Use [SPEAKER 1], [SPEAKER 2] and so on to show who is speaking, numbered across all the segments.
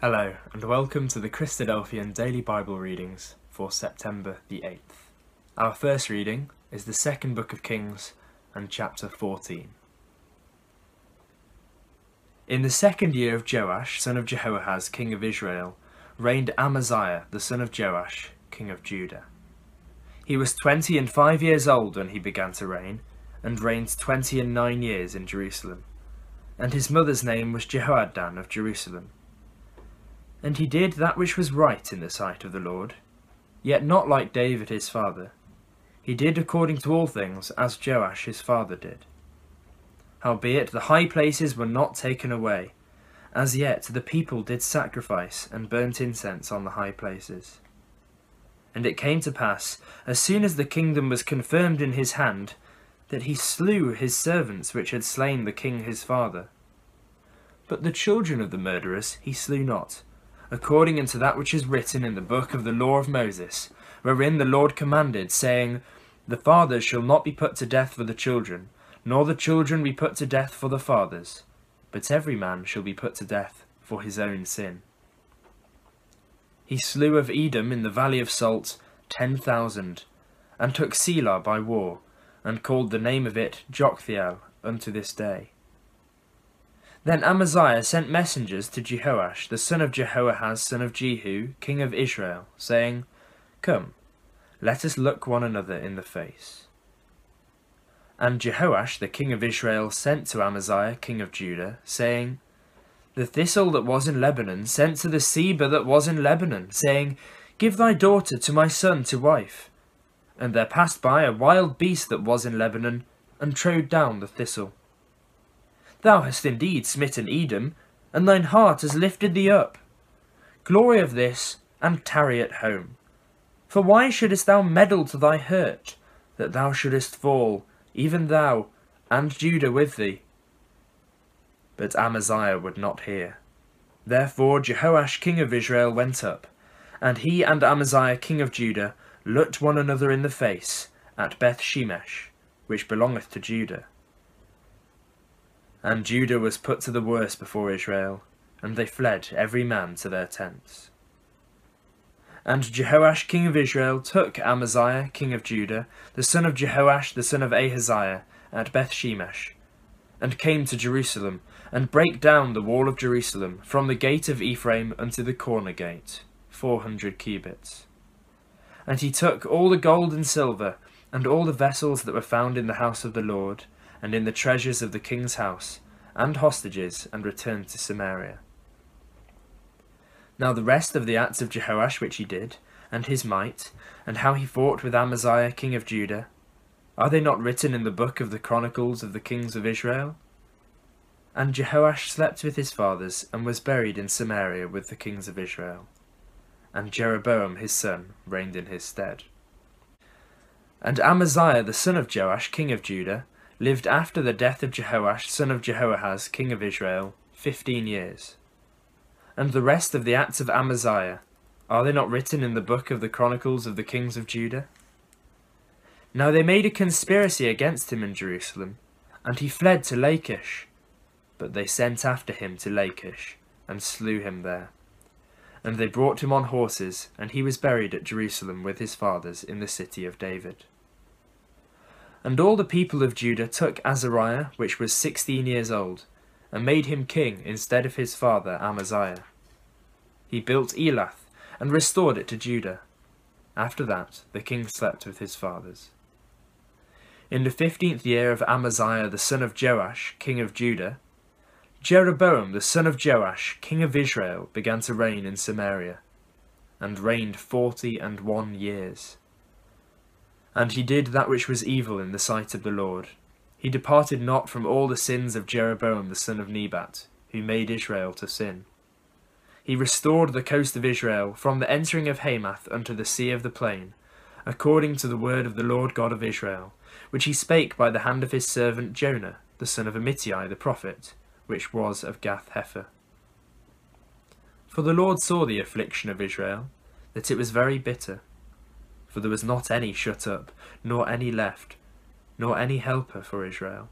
[SPEAKER 1] Hello, and welcome to the Christadelphian Daily Bible Readings for September the 8th. Our first reading is the second book of Kings and chapter 14. In the second year of Joash, son of Jehoahaz, king of Israel, reigned Amaziah, the son of Joash, king of Judah. He was twenty and five years old when he began to reign, and reigned twenty and nine years in Jerusalem. And his mother's name was Jehoaddan of Jerusalem and he did that which was right in the sight of the Lord, yet not like David his father. He did according to all things as Joash his father did. Howbeit the high places were not taken away, as yet the people did sacrifice and burnt incense on the high places. And it came to pass, as soon as the kingdom was confirmed in his hand, that he slew his servants which had slain the king his father. But the children of the murderers he slew not, according unto that which is written in the book of the law of Moses, wherein the Lord commanded, saying, The fathers shall not be put to death for the children, nor the children be put to death for the fathers, but every man shall be put to death for his own sin. He slew of Edom in the valley of Salt ten thousand, and took Selah by war, and called the name of it Joktheel unto this day. Then Amaziah sent messengers to Jehoash, the son of Jehoahaz, son of Jehu, king of Israel, saying, Come, let us look one another in the face. And Jehoash, the king of Israel, sent to Amaziah, king of Judah, saying, The thistle that was in Lebanon sent to the Seba that was in Lebanon, saying, Give thy daughter to my son to wife. And there passed by a wild beast that was in Lebanon, and trode down the thistle. Thou hast indeed smitten Edom, and thine heart has lifted thee up. Glory of this, and tarry at home. For why shouldest thou meddle to thy hurt, that thou shouldest fall, even thou, and Judah with thee? But Amaziah would not hear. Therefore Jehoash king of Israel went up, and he and Amaziah king of Judah looked one another in the face at Beth Shemesh, which belongeth to Judah. And Judah was put to the worse before Israel, and they fled every man to their tents. And Jehoash king of Israel took Amaziah king of Judah, the son of Jehoash the son of Ahaziah, at Bethshemesh, and came to Jerusalem, and brake down the wall of Jerusalem, from the gate of Ephraim unto the corner gate, four hundred cubits. And he took all the gold and silver, and all the vessels that were found in the house of the Lord, and in the treasures of the king's house, and hostages, and returned to Samaria. Now the rest of the acts of Jehoash which he did, and his might, and how he fought with Amaziah king of Judah, are they not written in the book of the chronicles of the kings of Israel? And Jehoash slept with his fathers, and was buried in Samaria with the kings of Israel. And Jeroboam his son reigned in his stead. And Amaziah the son of Joash king of Judah lived after the death of Jehoash son of Jehoahaz king of Israel fifteen years. And the rest of the acts of Amaziah, are they not written in the book of the chronicles of the kings of Judah? Now they made a conspiracy against him in Jerusalem, and he fled to Lachish. But they sent after him to Lachish, and slew him there. And they brought him on horses, and he was buried at Jerusalem with his fathers in the city of David. And all the people of Judah took Azariah, which was sixteen years old, and made him king instead of his father Amaziah. He built Elath, and restored it to Judah. After that, the king slept with his fathers. In the fifteenth year of Amaziah the son of Joash, king of Judah, Jeroboam the son of Joash, king of Israel, began to reign in Samaria, and reigned forty and one years. And he did that which was evil in the sight of the Lord. He departed not from all the sins of Jeroboam the son of Nebat, who made Israel to sin. He restored the coast of Israel from the entering of Hamath unto the sea of the plain, according to the word of the Lord God of Israel, which he spake by the hand of his servant Jonah, the son of Amittai the prophet, which was of Gath Hepher. For the Lord saw the affliction of Israel, that it was very bitter, for there was not any shut up, nor any left, nor any helper for Israel.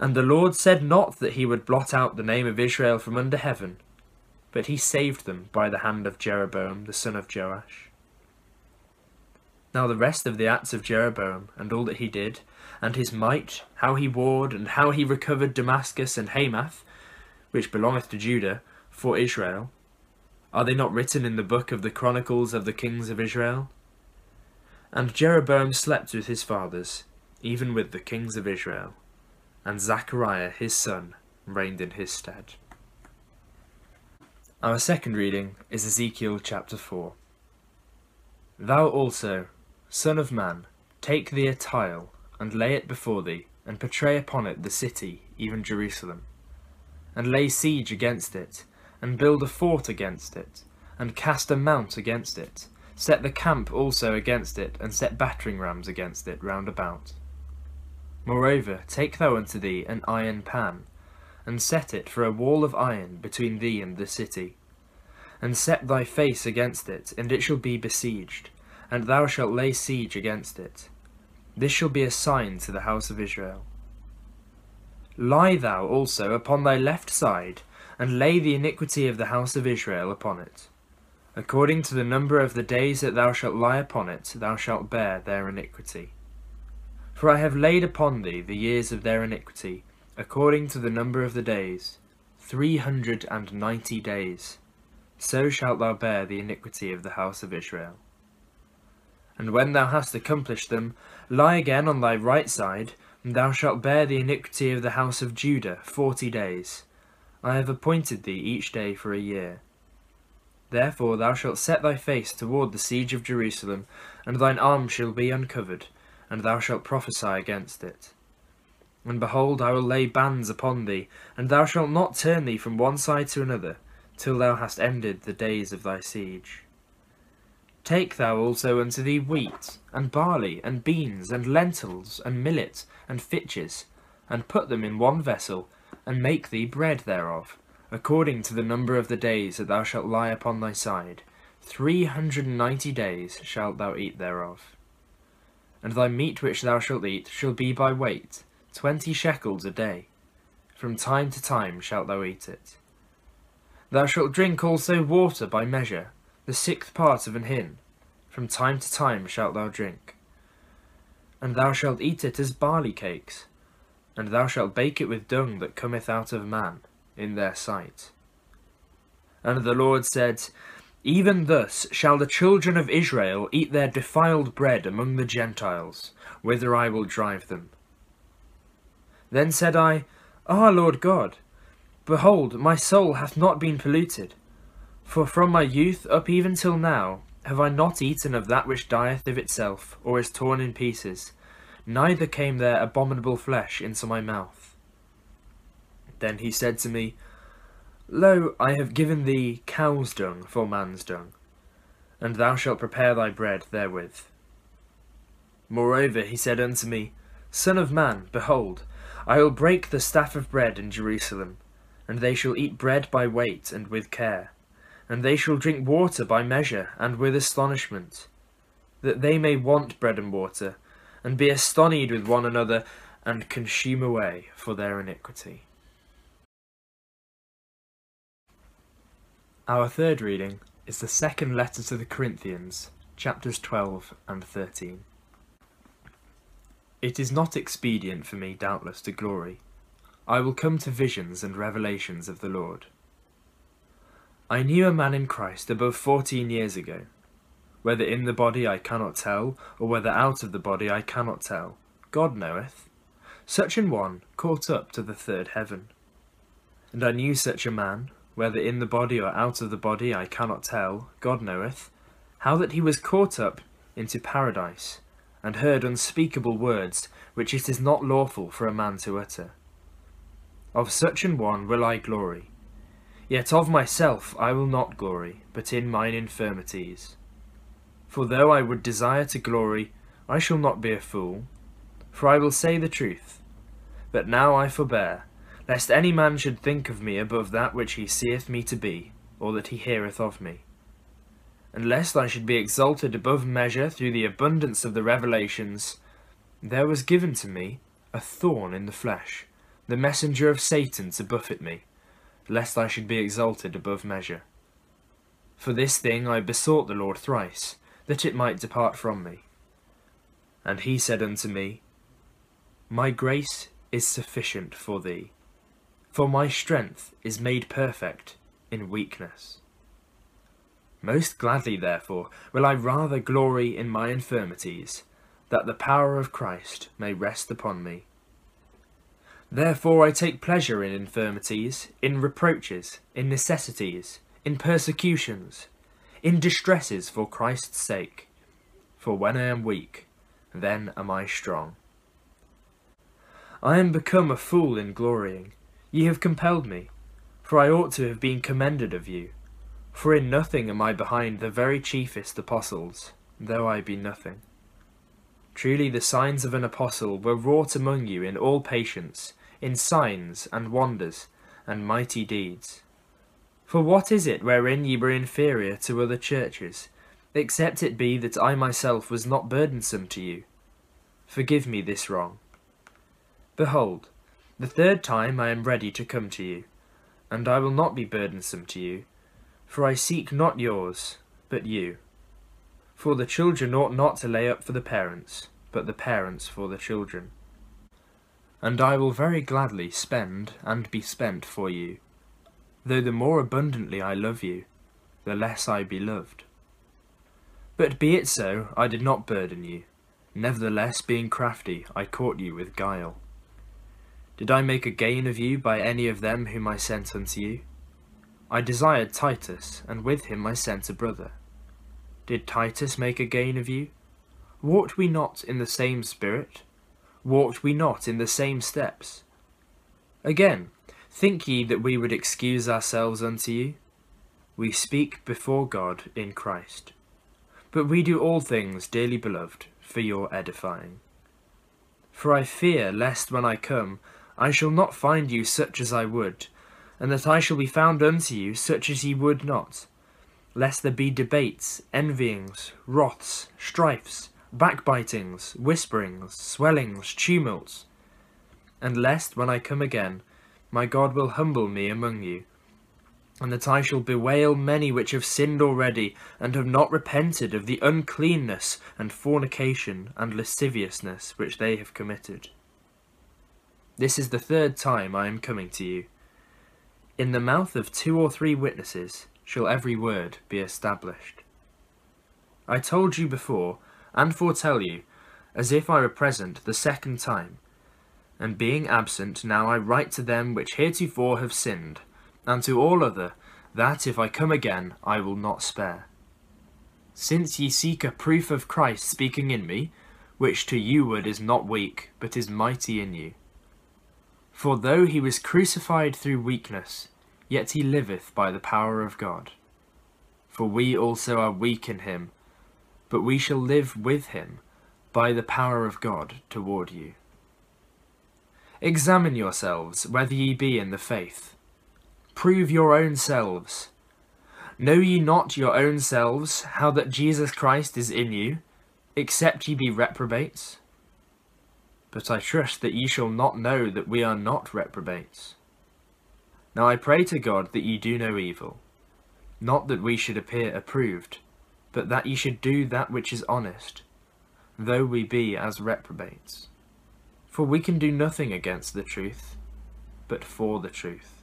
[SPEAKER 1] And the Lord said not that he would blot out the name of Israel from under heaven, but he saved them by the hand of Jeroboam the son of Joash. Now the rest of the acts of Jeroboam, and all that he did, and his might, how he warred, and how he recovered Damascus and Hamath, which belongeth to Judah, for Israel, are they not written in the book of the Chronicles of the Kings of Israel? And Jeroboam slept with his fathers, even with the kings of Israel. And Zachariah his son reigned in his stead. Our second reading is Ezekiel chapter 4. Thou also, son of man, take thee a tile, and lay it before thee, and portray upon it the city, even Jerusalem. And lay siege against it, and build a fort against it, and cast a mount against it, Set the camp also against it, and set battering rams against it round about. Moreover, take thou unto thee an iron pan, and set it for a wall of iron between thee and the city. And set thy face against it, and it shall be besieged, and thou shalt lay siege against it. This shall be a sign to the house of Israel. Lie thou also upon thy left side, and lay the iniquity of the house of Israel upon it. According to the number of the days that thou shalt lie upon it, thou shalt bear their iniquity. For I have laid upon thee the years of their iniquity, according to the number of the days, three hundred and ninety days. So shalt thou bear the iniquity of the house of Israel. And when thou hast accomplished them, lie again on thy right side, and thou shalt bear the iniquity of the house of Judah forty days. I have appointed thee each day for a year Therefore thou shalt set thy face toward the siege of Jerusalem, and thine arm shall be uncovered, and thou shalt prophesy against it. And behold, I will lay bands upon thee, and thou shalt not turn thee from one side to another, till thou hast ended the days of thy siege. Take thou also unto thee wheat, and barley, and beans, and lentils, and millet, and fitches, and put them in one vessel, and make thee bread thereof according to the number of the days that thou shalt lie upon thy side, three hundred and ninety days shalt thou eat thereof. And thy meat which thou shalt eat shall be by weight, twenty shekels a day. From time to time shalt thou eat it. Thou shalt drink also water by measure, the sixth part of an hin. From time to time shalt thou drink. And thou shalt eat it as barley cakes, and thou shalt bake it with dung that cometh out of man in their sight. And the Lord said, Even thus shall the children of Israel eat their defiled bread among the Gentiles, whither I will drive them. Then said I, Ah, Lord God, behold, my soul hath not been polluted. For from my youth up even till now have I not eaten of that which dieth of itself, or is torn in pieces, neither came there abominable flesh into my mouth. Then he said to me, Lo, I have given thee cow's dung for man's dung, and thou shalt prepare thy bread therewith. Moreover he said unto me, Son of man, behold, I will break the staff of bread in Jerusalem, and they shall eat bread by weight and with care, and they shall drink water by measure and with astonishment, that they may want bread and water, and be astonied with one another, and consume away for their iniquity. Our third reading is the second letter to the Corinthians, chapters 12 and 13. It is not expedient for me, doubtless, to glory. I will come to visions and revelations of the Lord. I knew a man in Christ above 14 years ago. Whether in the body I cannot tell, or whether out of the body I cannot tell, God knoweth. Such an one caught up to the third heaven. And I knew such a man, whether in the body or out of the body, I cannot tell, God knoweth, how that he was caught up into paradise, and heard unspeakable words, which it is not lawful for a man to utter. Of such an one will I glory. Yet of myself I will not glory, but in mine infirmities. For though I would desire to glory, I shall not be a fool, for I will say the truth. But now I forbear, lest any man should think of me above that which he seeth me to be, or that he heareth of me. And lest I should be exalted above measure through the abundance of the revelations, there was given to me a thorn in the flesh, the messenger of Satan to buffet me, lest I should be exalted above measure. For this thing I besought the Lord thrice, that it might depart from me. And he said unto me, My grace is sufficient for thee, for my strength is made perfect in weakness. Most gladly, therefore, will I rather glory in my infirmities, that the power of Christ may rest upon me. Therefore I take pleasure in infirmities, in reproaches, in necessities, in persecutions, in distresses for Christ's sake. For when I am weak, then am I strong. I am become a fool in glorying, Ye have compelled me, for I ought to have been commended of you. For in nothing am I behind the very chiefest apostles, though I be nothing. Truly the signs of an apostle were wrought among you in all patience, in signs and wonders, and mighty deeds. For what is it wherein ye were inferior to other churches, except it be that I myself was not burdensome to you? Forgive me this wrong. Behold, the third time I am ready to come to you, and I will not be burdensome to you, for I seek not yours, but you. For the children ought not to lay up for the parents, but the parents for the children. And I will very gladly spend and be spent for you, though the more abundantly I love you, the less I be loved. But be it so, I did not burden you. Nevertheless, being crafty, I caught you with guile. Did I make a gain of you by any of them whom I sent unto you? I desired Titus, and with him I sent a brother. Did Titus make a gain of you? Walked we not in the same spirit? Walked we not in the same steps? Again, think ye that we would excuse ourselves unto you? We speak before God in Christ. But we do all things, dearly beloved, for your edifying. For I fear lest when I come I shall not find you such as I would, and that I shall be found unto you such as ye would not, lest there be debates, envyings, wraths, strifes, backbitings, whisperings, swellings, tumults, and lest, when I come again, my God will humble me among you, and that I shall bewail many which have sinned already, and have not repented of the uncleanness and fornication and lasciviousness which they have committed. This is the third time I am coming to you. In the mouth of two or three witnesses shall every word be established. I told you before, and foretell you, as if I were present the second time, and being absent now I write to them which heretofore have sinned, and to all other, that if I come again I will not spare. Since ye seek a proof of Christ speaking in me, which to you ward is not weak, but is mighty in you, for though he was crucified through weakness, yet he liveth by the power of God. For we also are weak in him, but we shall live with him by the power of God toward you. Examine yourselves whether ye be in the faith. Prove your own selves. Know ye not your own selves how that Jesus Christ is in you, except ye be reprobates? But I trust that ye shall not know that we are not reprobates. Now I pray to God that ye do no evil, not that we should appear approved, but that ye should do that which is honest, though we be as reprobates. For we can do nothing against the truth, but for the truth.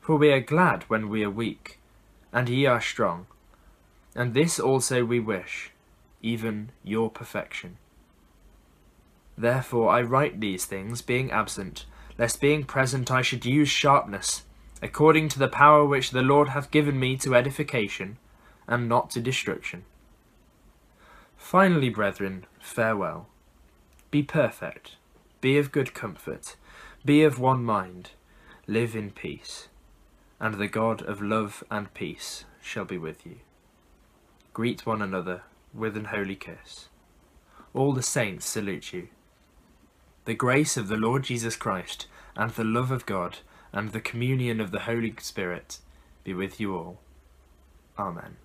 [SPEAKER 1] For we are glad when we are weak, and ye are strong, and this also we wish, even your perfection. Therefore I write these things, being absent, lest being present I should use sharpness, according to the power which the Lord hath given me to edification, and not to destruction. Finally, brethren, farewell. Be perfect, be of good comfort, be of one mind, live in peace, and the God of love and peace shall be with you. Greet one another with an holy kiss. All the saints salute you. The grace of the Lord Jesus Christ, and the love of God, and the communion of the Holy Spirit be with you all. Amen.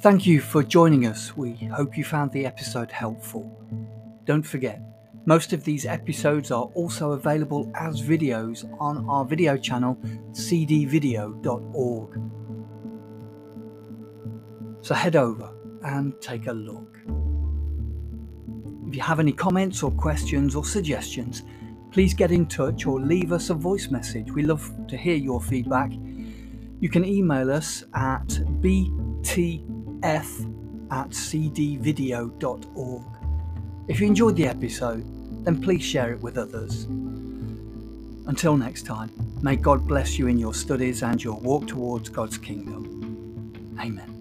[SPEAKER 2] Thank you for joining us. We hope you found the episode helpful. Don't forget, most of these episodes are also available as videos on our video channel, cdvideo.org. So head over and take a look. If you have any comments or questions or suggestions, please get in touch or leave us a voice message. We love to hear your feedback. You can email us at btf at cdvideo.org. If you enjoyed the episode, then please share it with others. Until next time, may God bless you in your studies and your walk towards God's kingdom. Amen.